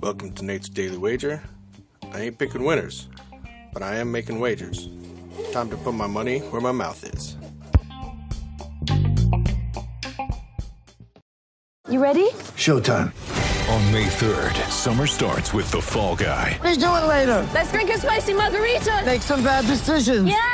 Welcome to Nate's Daily Wager. I ain't picking winners, but I am making wagers. Time to put my money where my mouth is. You ready? Showtime. On May 3rd, summer starts with The Fall Guy. Let's do it later. Let's drink a spicy margarita. Make some bad decisions. Yes.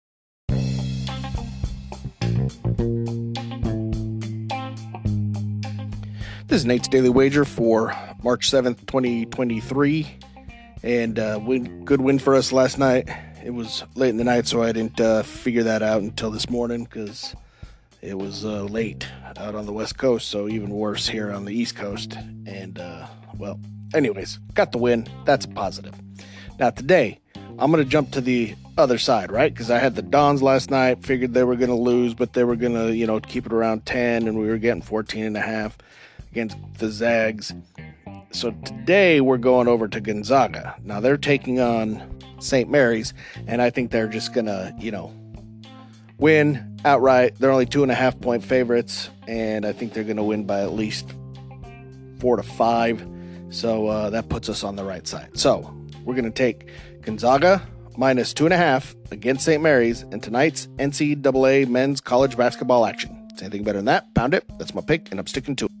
This is Nate's Daily Wager for March 7th, 2023. And uh, win, good win for us last night. It was late in the night, so I didn't uh, figure that out until this morning because it was uh, late out on the West Coast, so even worse here on the East Coast. And, uh, well, anyways, got the win. That's positive. Now, today, I'm going to jump to the other side, right? Because I had the Dons last night, figured they were going to lose, but they were going to, you know, keep it around 10, and we were getting 14 and a half against the Zags. So today we're going over to Gonzaga. Now they're taking on St. Mary's, and I think they're just to, you know, win outright. They're only two and a half point favorites, and I think they're to win by at least four to five. So uh, that puts us on the right side. So we're to take Gonzaga minus two and a half against St. Mary's in tonight's NCAA men's college basketball action. Is anything better than that? Pound it. That's my pick, and I'm sticking to it.